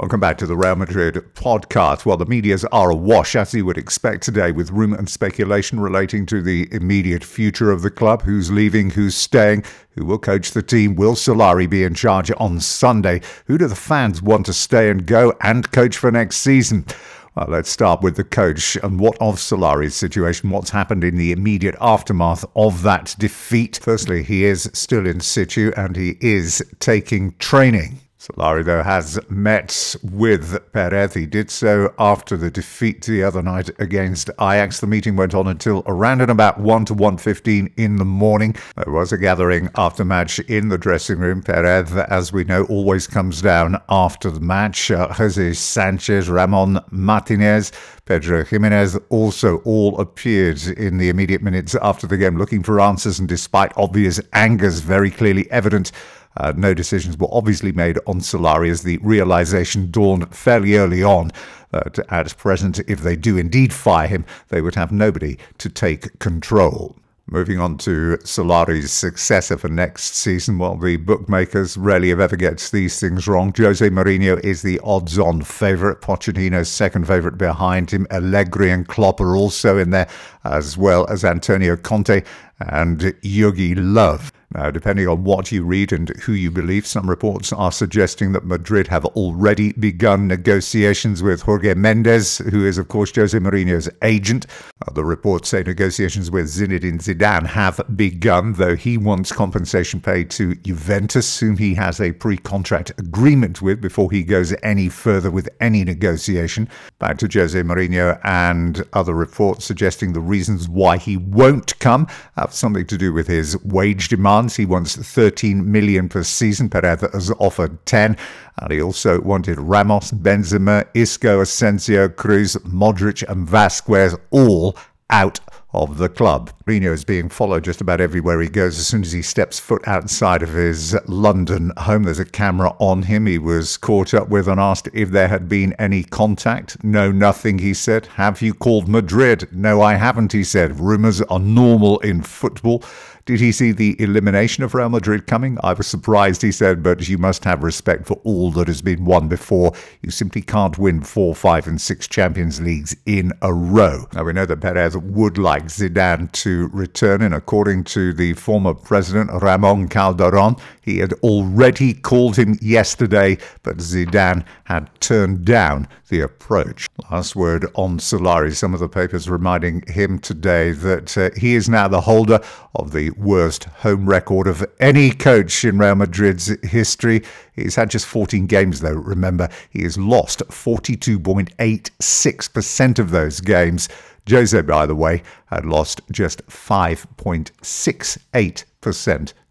Welcome back to the Real Madrid podcast. Well, the medias are awash, as you would expect today, with rumour and speculation relating to the immediate future of the club who's leaving, who's staying, who will coach the team, will Solari be in charge on Sunday, who do the fans want to stay and go and coach for next season. Well, let's start with the coach and what of Solari's situation, what's happened in the immediate aftermath of that defeat. Firstly, he is still in situ and he is taking training. Solari, though, has met with Perez. He did so after the defeat the other night against Ajax. The meeting went on until around and about 1 to 1.15 in the morning. There was a gathering after match in the dressing room. Perez, as we know, always comes down after the match. Uh, Jose Sanchez, Ramon Martinez, Pedro Jimenez also all appeared in the immediate minutes after the game looking for answers, and despite obvious angers very clearly evident uh, no decisions were obviously made on Solari as the realization dawned fairly early on that at present, if they do indeed fire him, they would have nobody to take control. Moving on to Solari's successor for next season, well, the bookmakers rarely if ever gets these things wrong. Jose Mourinho is the odds-on favourite. Pochettino's second favourite behind him. Allegri and Klopp are also in there, as well as Antonio Conte and Jogi Löw. Now, depending on what you read and who you believe, some reports are suggesting that Madrid have already begun negotiations with Jorge Mendes, who is, of course, Jose Mourinho's agent. Uh, other reports say negotiations with Zinedine Zidane have begun, though he wants compensation paid to Juventus, whom he has a pre contract agreement with before he goes any further with any negotiation. Back to Jose Mourinho and other reports suggesting the reasons why he won't come have something to do with his wage demand he wants 13 million per season. Perez has offered 10. And he also wanted Ramos, Benzema, Isco, Asensio, Kroos, Modric, and Vasquez all out of the club. Mourinho is being followed just about everywhere he goes. As soon as he steps foot outside of his London home, there's a camera on him. He was caught up with and asked if there had been any contact. No, nothing, he said. Have you called Madrid? No, I haven't, he said. Rumours are normal in football. Did he see the elimination of Real Madrid coming? I was surprised, he said, but you must have respect for all that has been won before. You simply can't win four, five, and six Champions Leagues in a row. Now, we know that Perez would like Zidane to return, and according to the former president, Ramon Calderon, he had already called him yesterday, but Zidane had turned down the approach. Last word on Solari. Some of the papers reminding him today that uh, he is now the holder of the worst home record of any coach in Real Madrid's history. He's had just 14 games, though. Remember, he has lost 42.86% of those games. Jose, by the way, had lost just 5.68%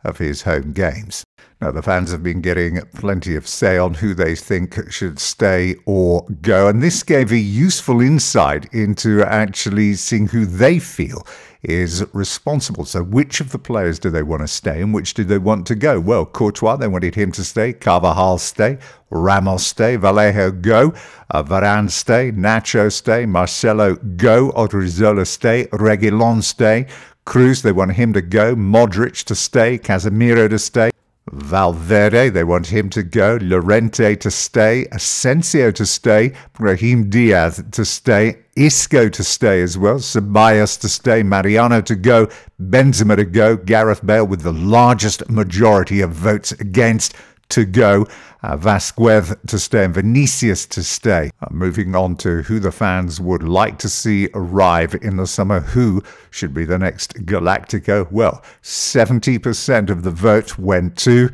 of his home games. Now, the fans have been getting plenty of say on who they think should stay or go, and this gave a useful insight into actually seeing who they feel is responsible. So, which of the players do they want to stay and which do they want to go? Well, Courtois, they wanted him to stay, Carvajal stay, Ramos stay, Vallejo go, uh, Varane stay, Nacho stay, Marcelo go, Odriozola stay, Reguilon stay, Kroos, they want him to go, Modric to stay, Casemiro to stay. Valverde, they want him to go. Llorente to stay. Asensio to stay. Brahim Diaz to stay. Isco to stay as well. Ceballos to stay. Mariano to go. Benzema to go. Gareth Bale with the largest majority of votes against to go, uh, Vasquez to stay, and Vinicius to stay. Uh, moving on to who the fans would like to see arrive in the summer. Who should be the next Galactico? Well, 70% of the vote went to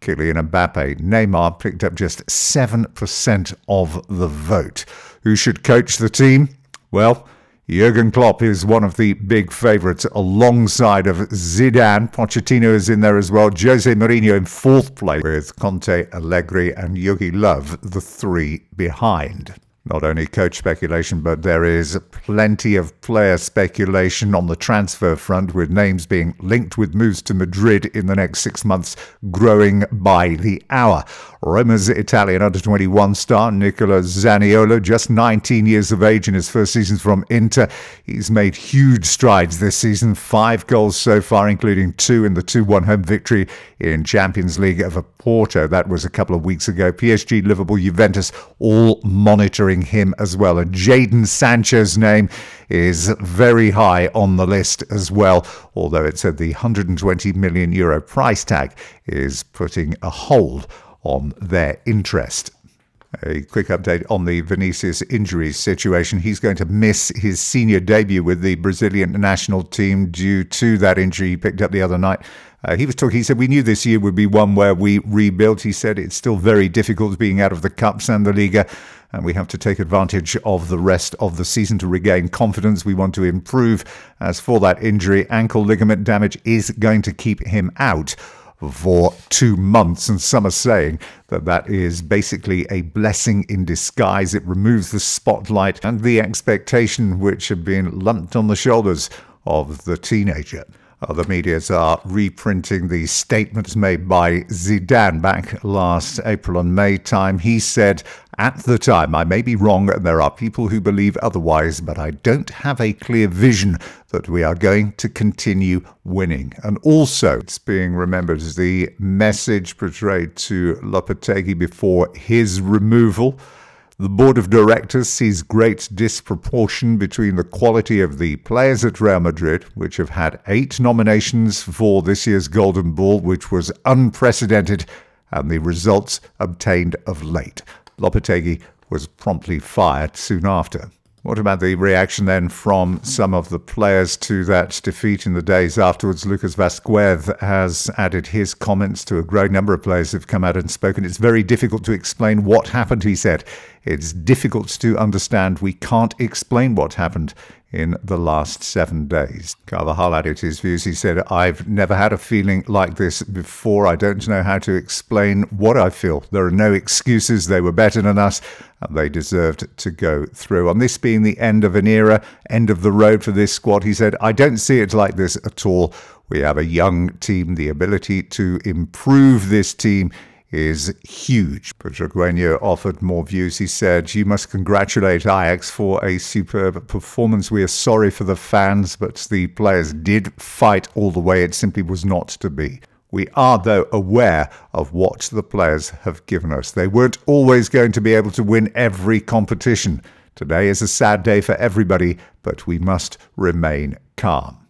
Kylian Mbappe. Neymar picked up just 7% of the vote. Who should coach the team? Well, Jurgen Klopp is one of the big favourites alongside of Zidane. Pochettino is in there as well. Jose Mourinho in fourth place with Conte, Allegri and Jogi Löw, the three behind. Not only coach speculation, but there is plenty of player speculation on the transfer front, with names being linked with moves to Madrid in the next six months growing by the hour. Roma's Italian under 21 star Nicola Zaniolo, just 19 years of age in his first season from Inter. He's made huge strides this season, five goals so far, including two in the 2 1 home victory in Champions League over Porto. That was a couple of weeks ago. PSG, Liverpool, Juventus all monitoring him as well. And Jadon Sancho's name is very high on the list as well, although it said the 120 million euro price tag is putting a hold on their interest. A quick update on the Vinicius injury situation. He's going to miss his senior debut with the Brazilian national team due to that injury he picked up the other night. Uh, he was talking, he said, We knew this year would be one where we rebuilt. He said it's still very difficult being out of the Cups and the Liga, and we have to take advantage of the rest of the season to regain confidence. We want to improve. As for that injury, ankle ligament damage is going to keep him out for two months. And some are saying that that is basically a blessing in disguise. It removes the spotlight and the expectation which had been lumped on the shoulders of the teenager. Other medias are reprinting the statements made by Zidane back last April and May time. He said, At the time, I may be wrong, and there are people who believe otherwise, but I don't have a clear vision that we are going to continue winning. And also, it's being remembered as the message portrayed to Lopetegui before his removal. The board of directors sees great disproportion between the quality of the players at Real Madrid, which have had eight nominations for this year's Golden Ball, which was unprecedented, and the results obtained of late. Lopetegui was promptly fired soon after. What about the reaction then from some of the players to that defeat in the days afterwards? Lucas Vasquez has added his comments to a growing number of players who've come out and spoken. It's very difficult to explain what happened, he said. It's difficult to understand. We can't explain what happened in the last seven days. Carvajal added his views. He said, I've never had a feeling like this before. I don't know how to explain what I feel. There are no excuses. They were better than us and they deserved to go through. On this being the end of an era, end of the road for this squad, he said, I don't see it like this at all. We have a young team. The ability to improve this team is huge. Pedro offered more views. He said, You must congratulate Ajax for a superb performance. We are sorry for the fans, but the players did fight all the way. It simply was not to be. We are, though, aware of what the players have given us. They weren't always going to be able to win every competition. Today is a sad day for everybody, but we must remain calm.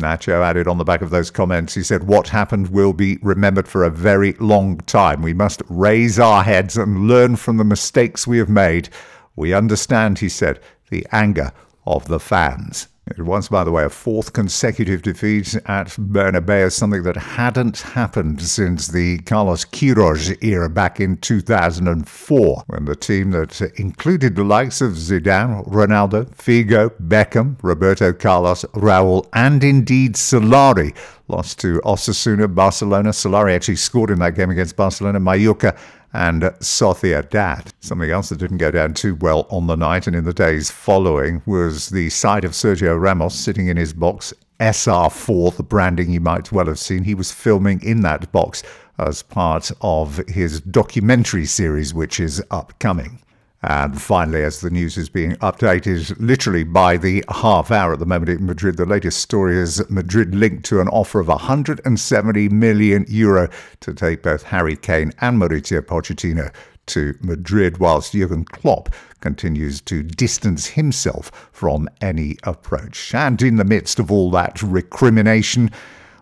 Nacho added on the back of those comments, he said, What happened will be remembered for a very long time. We must raise our heads and learn from the mistakes we have made. We understand, he said, the anger of the fans. It was, by the way, a fourth consecutive defeat at Bernabeu, something that hadn't happened since the Carlos Queiroz era back in 2004, when the team that included the likes of Zidane, Ronaldo, Figo, Beckham, Roberto Carlos, Raul, and indeed Solari lost to Osasuna, Barcelona. Solari actually scored in that game against Barcelona. Mallorca and Sociedad. Something else that didn't go down too well on the night and in the days following was the sight of Sergio Ramos sitting in his box, SR4, the branding you might well have seen. He was filming in that box as part of his documentary series, which is upcoming. And finally, as the news is being updated literally by the half hour at the moment in Madrid, the latest story is Madrid linked to an offer of 170 million euro to take both Harry Kane and Mauricio Pochettino to Madrid, whilst Jurgen Klopp continues to distance himself from any approach. And in the midst of all that recrimination,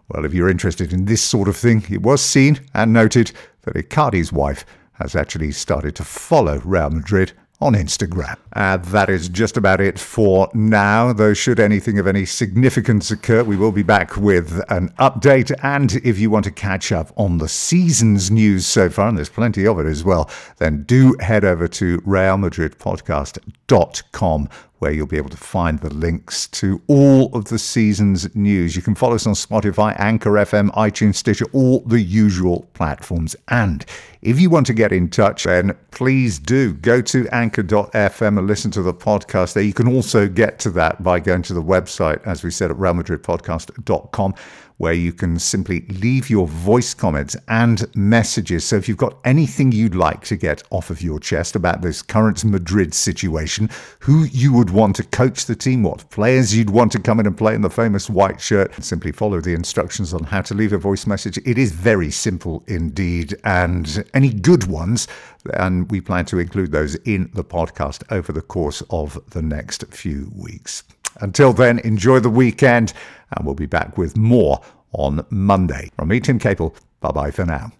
well, if you're interested in this sort of thing, it was seen and noted that Icardi's wife has actually started to follow Real Madrid on Instagram. And that is just about it for now, though should anything of any significance occur, we will be back with an update. And if you want to catch up on the season's news so far, and there's plenty of it as well, then do head over to realmadridpodcast.com where you'll be able to find the links to all of the season's news. You can follow us on Spotify, Anchor FM, iTunes, Stitcher, all the usual platforms. And if you want to get in touch, then please do go to anchor.fm and listen to the podcast there. You can also get to that by going to the website, as we said, at realmadridpodcast.com where you can simply leave your voice comments and messages. So if you've got anything you'd like to get off of your chest about this current Madrid situation, who you would want to coach the team, what players you'd want to come in and play in the famous white shirt, simply follow the instructions on how to leave a voice message. It is very simple indeed, and any good ones, and we plan to include those in the podcast over the course of the next few weeks. Until then, enjoy the weekend, and we'll be back with more on Monday. From me, Tim Capel, bye bye for now.